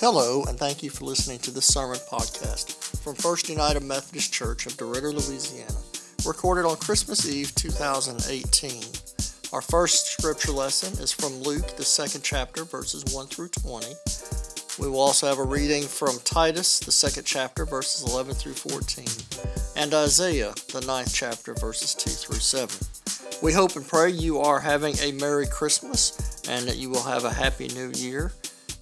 Hello, and thank you for listening to this sermon podcast from First United Methodist Church of DeRidder, Louisiana, recorded on Christmas Eve 2018. Our first scripture lesson is from Luke, the second chapter, verses 1 through 20. We will also have a reading from Titus, the second chapter, verses 11 through 14, and Isaiah, the ninth chapter, verses 2 through 7. We hope and pray you are having a Merry Christmas and that you will have a Happy New Year.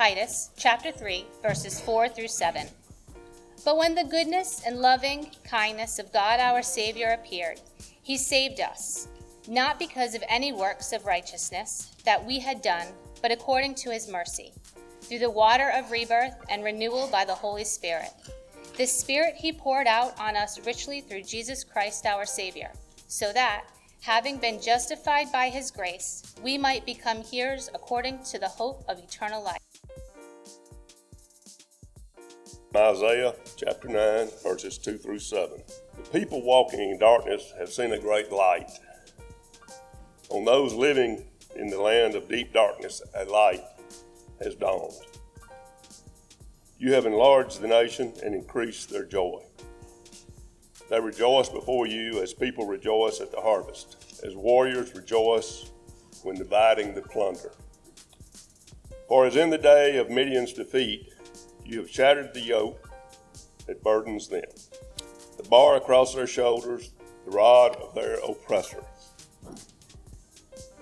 Titus chapter 3, verses 4 through 7. But when the goodness and loving kindness of God our Savior appeared, he saved us, not because of any works of righteousness that we had done, but according to his mercy, through the water of rebirth and renewal by the Holy Spirit. This Spirit he poured out on us richly through Jesus Christ our Savior, so that, having been justified by his grace, we might become heirs according to the hope of eternal life. Isaiah chapter 9, verses 2 through 7. The people walking in darkness have seen a great light. On those living in the land of deep darkness, a light has dawned. You have enlarged the nation and increased their joy. They rejoice before you as people rejoice at the harvest, as warriors rejoice when dividing the plunder. For as in the day of Midian's defeat, you have shattered the yoke that burdens them, the bar across their shoulders, the rod of their oppressor.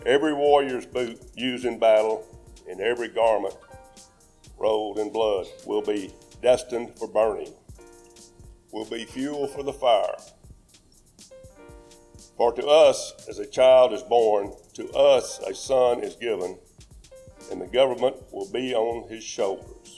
Every warrior's boot used in battle and every garment rolled in blood will be destined for burning, will be fuel for the fire. For to us as a child is born, to us a son is given, and the government will be on his shoulders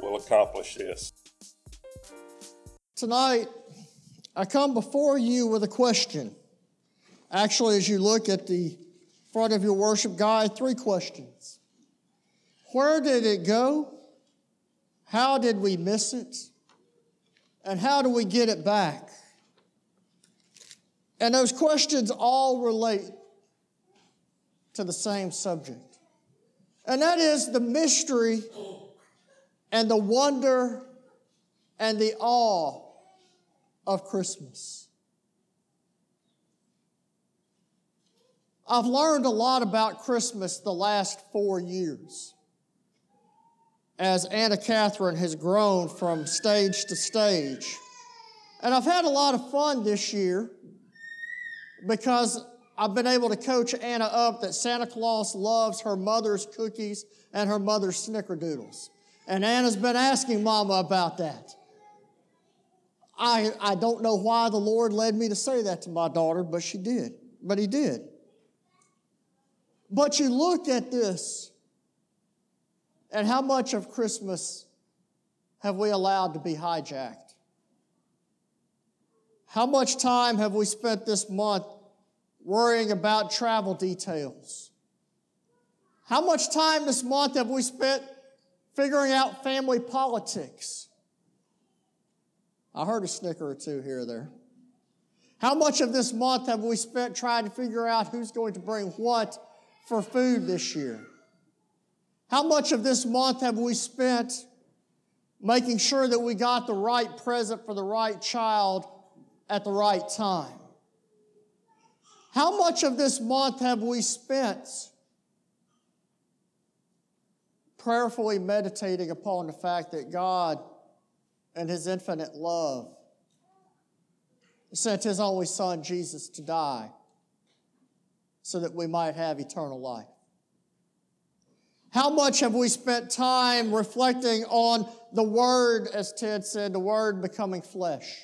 will accomplish this. Tonight, I come before you with a question. Actually, as you look at the front of your worship guide, three questions. Where did it go? How did we miss it? And how do we get it back? And those questions all relate to the same subject. And that is the mystery and the wonder and the awe of Christmas. I've learned a lot about Christmas the last four years as Anna Catherine has grown from stage to stage. And I've had a lot of fun this year because I've been able to coach Anna up that Santa Claus loves her mother's cookies and her mother's snickerdoodles. And Anna's been asking Mama about that. I, I don't know why the Lord led me to say that to my daughter, but she did. But He did. But you look at this, and how much of Christmas have we allowed to be hijacked? How much time have we spent this month worrying about travel details? How much time this month have we spent figuring out family politics? I heard a snicker or two here or there. How much of this month have we spent trying to figure out who's going to bring what for food this year? How much of this month have we spent making sure that we got the right present for the right child at the right time? How much of this month have we spent prayerfully meditating upon the fact that God and His infinite love sent His only Son, Jesus, to die so that we might have eternal life? How much have we spent time reflecting on the Word, as Ted said, the Word becoming flesh?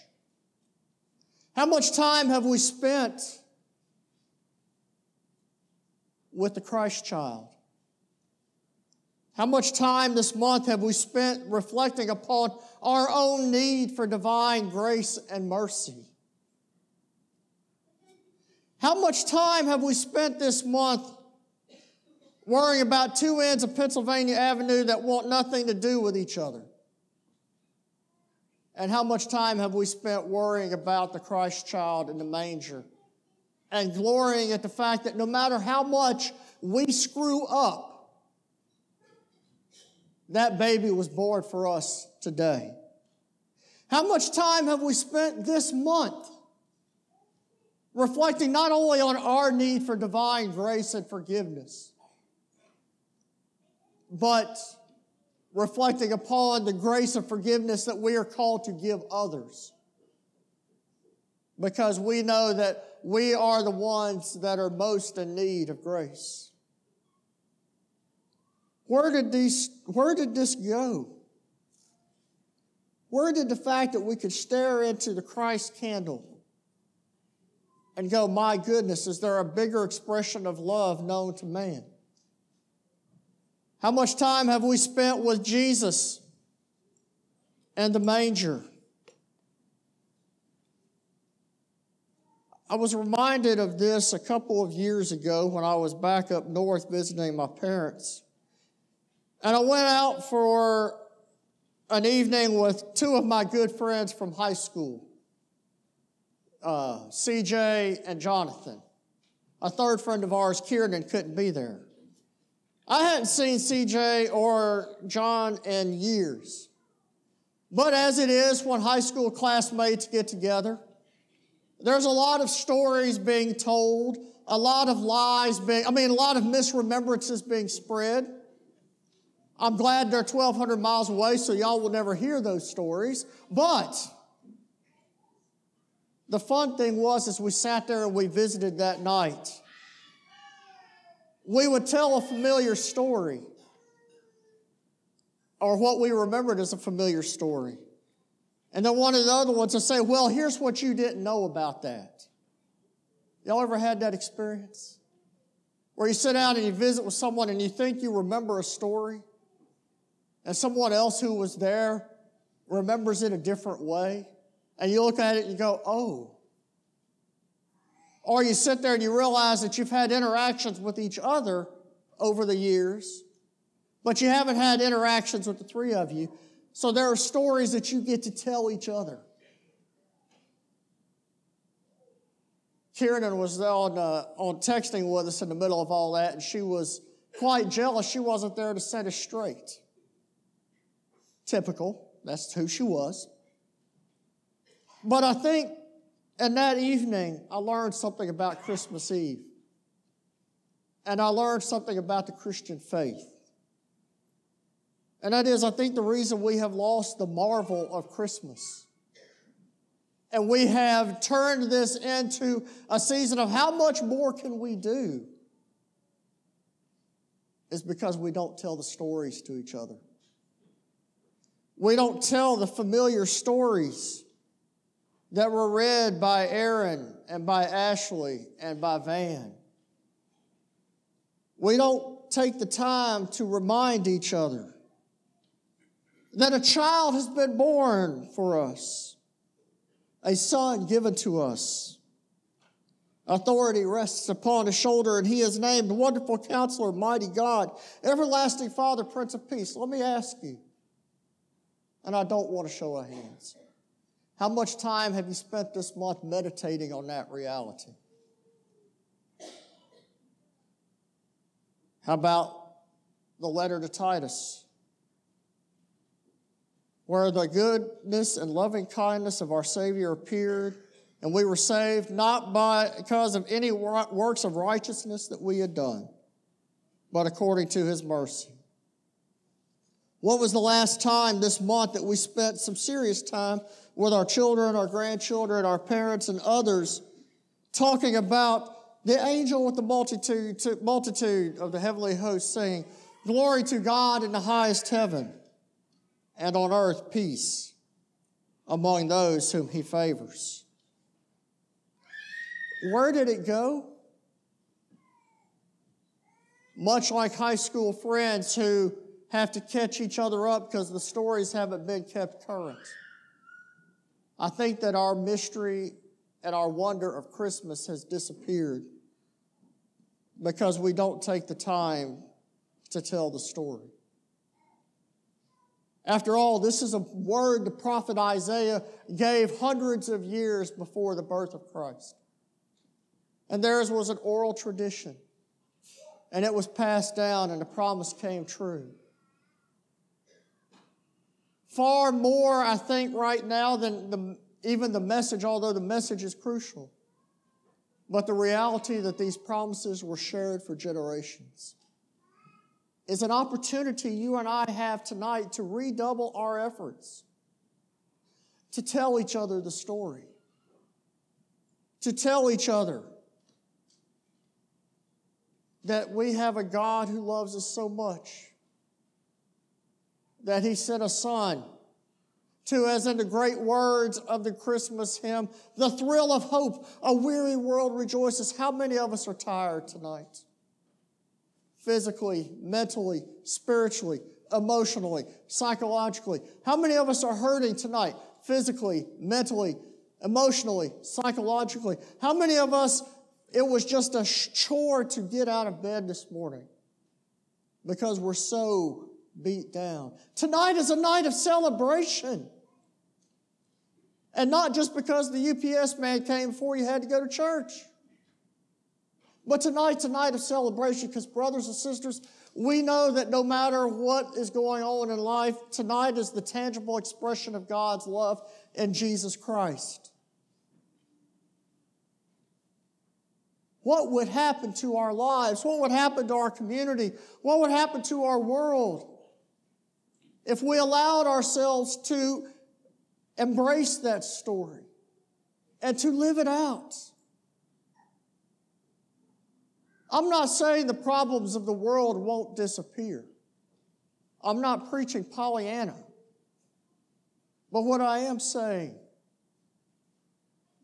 How much time have we spent with the Christ child? How much time this month have we spent reflecting upon our own need for divine grace and mercy? How much time have we spent this month worrying about two ends of Pennsylvania Avenue that want nothing to do with each other? And how much time have we spent worrying about the Christ child in the manger and glorying at the fact that no matter how much we screw up, that baby was born for us today. How much time have we spent this month reflecting not only on our need for divine grace and forgiveness, but reflecting upon the grace and forgiveness that we are called to give others? Because we know that we are the ones that are most in need of grace. Where did, these, where did this go? Where did the fact that we could stare into the Christ candle and go, my goodness, is there a bigger expression of love known to man? How much time have we spent with Jesus and the manger? I was reminded of this a couple of years ago when I was back up north visiting my parents. And I went out for an evening with two of my good friends from high school, uh, CJ and Jonathan. A third friend of ours, Kieran, couldn't be there. I hadn't seen CJ or John in years. But as it is when high school classmates get together, there's a lot of stories being told, a lot of lies being, I mean, a lot of misremembrances being spread. I'm glad they're 1,200 miles away, so y'all will never hear those stories. But the fun thing was, as we sat there and we visited that night, we would tell a familiar story or what we remembered as a familiar story. And then one of the other ones would say, Well, here's what you didn't know about that. Y'all ever had that experience? Where you sit down and you visit with someone and you think you remember a story, and someone else who was there remembers it a different way. and you look at it and you go, oh. Or you sit there and you realize that you've had interactions with each other over the years, but you haven't had interactions with the three of you. So there are stories that you get to tell each other. Kieran was on, uh, on texting with us in the middle of all that, and she was quite jealous she wasn't there to set us straight. Typical. That's who she was. But I think in that evening, I learned something about Christmas Eve. And I learned something about the Christian faith. And that is, I think the reason we have lost the marvel of Christmas. And we have turned this into a season of how much more can we do? Is because we don't tell the stories to each other. We don't tell the familiar stories that were read by Aaron and by Ashley and by Van. We don't take the time to remind each other that a child has been born for us, a son given to us. Authority rests upon his shoulder, and he is named Wonderful Counselor, Mighty God, Everlasting Father, Prince of Peace. Let me ask you, and I don't want to show of hands. How much time have you spent this month meditating on that reality? How about the letter to Titus? Where the goodness and loving kindness of our Savior appeared, and we were saved not by, because of any works of righteousness that we had done, but according to His mercy. What was the last time this month that we spent some serious time with our children, our grandchildren, our parents, and others talking about the angel with the multitude, multitude of the heavenly host saying, Glory to God in the highest heaven, and on earth peace among those whom he favors. Where did it go? Much like high school friends who have to catch each other up because the stories haven't been kept current. I think that our mystery and our wonder of Christmas has disappeared because we don't take the time to tell the story. After all, this is a word the prophet Isaiah gave hundreds of years before the birth of Christ. And theirs was an oral tradition. And it was passed down and the promise came true far more, I think, right now than the, even the message, although the message is crucial. But the reality that these promises were shared for generations. Is an opportunity you and I have tonight to redouble our efforts, to tell each other the story, to tell each other that we have a God who loves us so much that he sent a son to, as in the great words of the Christmas hymn, the thrill of hope, a weary world rejoices. How many of us are tired tonight? Physically, mentally, spiritually, emotionally, psychologically. How many of us are hurting tonight? Physically, mentally, emotionally, psychologically. How many of us, it was just a chore to get out of bed this morning because we're so beat down. Tonight is a night of celebration. And not just because the UPS man came before you had to go to church. But tonight's a night of celebration because, brothers and sisters, we know that no matter what is going on in life, tonight is the tangible expression of God's love in Jesus Christ. What would happen to our lives? What would happen to our community? What would happen to our world if we allowed ourselves to embrace that story and to live it out. I'm not saying the problems of the world won't disappear. I'm not preaching Pollyanna. But what I am saying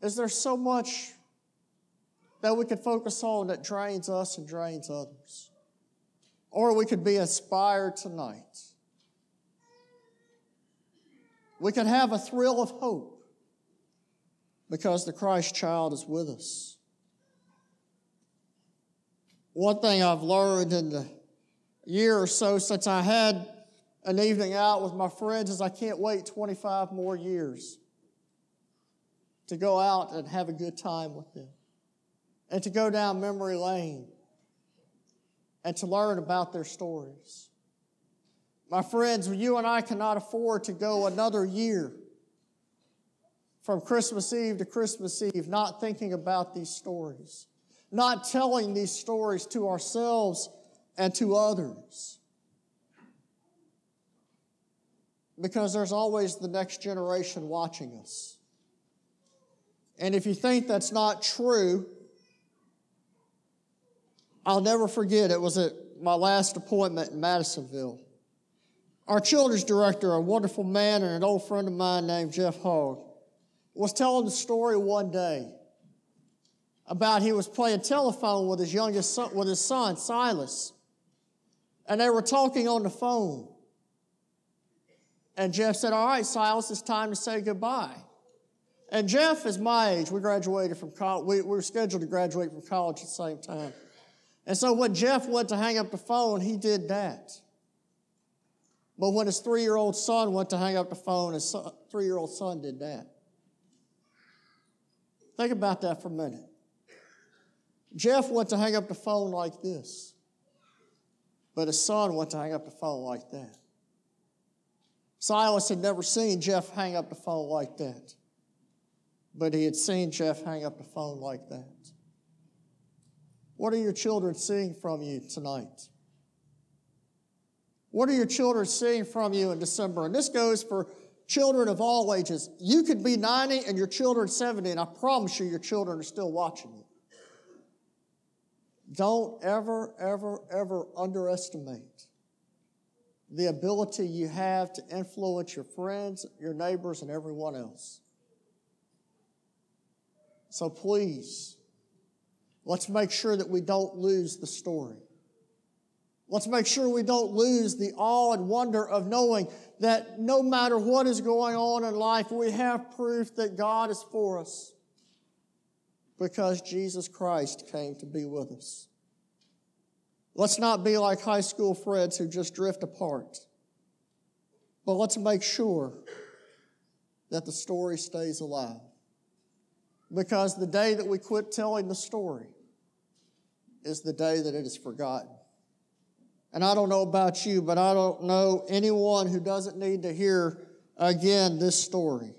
is there's so much that we could focus on that drains us and drains others. Or we could be inspired tonight we can have a thrill of hope because the Christ child is with us. One thing I've learned in the year or so since I had an evening out with my friends is I can't wait 25 more years to go out and have a good time with them and to go down memory lane and to learn about their stories. My friends, you and I cannot afford to go another year from Christmas Eve to Christmas Eve not thinking about these stories, not telling these stories to ourselves and to others. Because there's always the next generation watching us. And if you think that's not true, I'll never forget it was at my last appointment in Madisonville. Our children's director, a wonderful man and an old friend of mine named Jeff Hogg, was telling the story one day about he was playing telephone with his youngest son, with his son Silas, and they were talking on the phone. And Jeff said, "All right, Silas, it's time to say goodbye." And Jeff is my age. We graduated from college. We, we were scheduled to graduate from college at the same time. And so when Jeff went to hang up the phone, he did that. But when his three year old son went to hang up the phone, his three year old son did that. Think about that for a minute. Jeff went to hang up the phone like this, but his son went to hang up the phone like that. Silas had never seen Jeff hang up the phone like that, but he had seen Jeff hang up the phone like that. What are your children seeing from you tonight? What are your children seeing from you in December? And this goes for children of all ages. You could be 90 and your children 70, and I promise you, your children are still watching you. Don't ever, ever, ever underestimate the ability you have to influence your friends, your neighbors, and everyone else. So please, let's make sure that we don't lose the story. Let's make sure we don't lose the awe and wonder of knowing that no matter what is going on in life, we have proof that God is for us because Jesus Christ came to be with us. Let's not be like high school friends who just drift apart, but let's make sure that the story stays alive. Because the day that we quit telling the story is the day that it is forgotten. And I don't know about you, but I don't know anyone who doesn't need to hear again this story.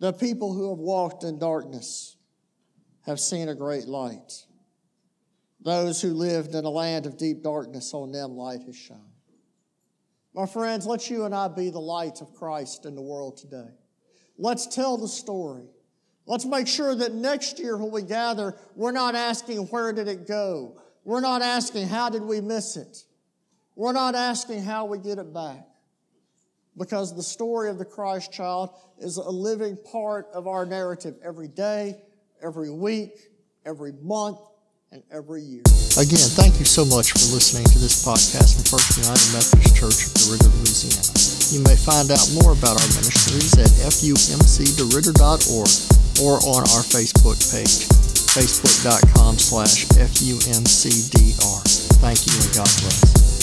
The people who have walked in darkness have seen a great light. Those who lived in a land of deep darkness, on them light has shone. My friends, let you and I be the light of Christ in the world today. Let's tell the story. Let's make sure that next year when we gather, we're not asking, where did it go? We're not asking, how did we miss it? We're not asking how we get it back. Because the story of the Christ child is a living part of our narrative every day, every week, every month, and every year. Again, thank you so much for listening to this podcast from First United Methodist Church of DeRidder, Louisiana. You may find out more about our ministries at fumcderidder.org or on our Facebook page facebook.com slash FUMCDR. Thank you and God bless.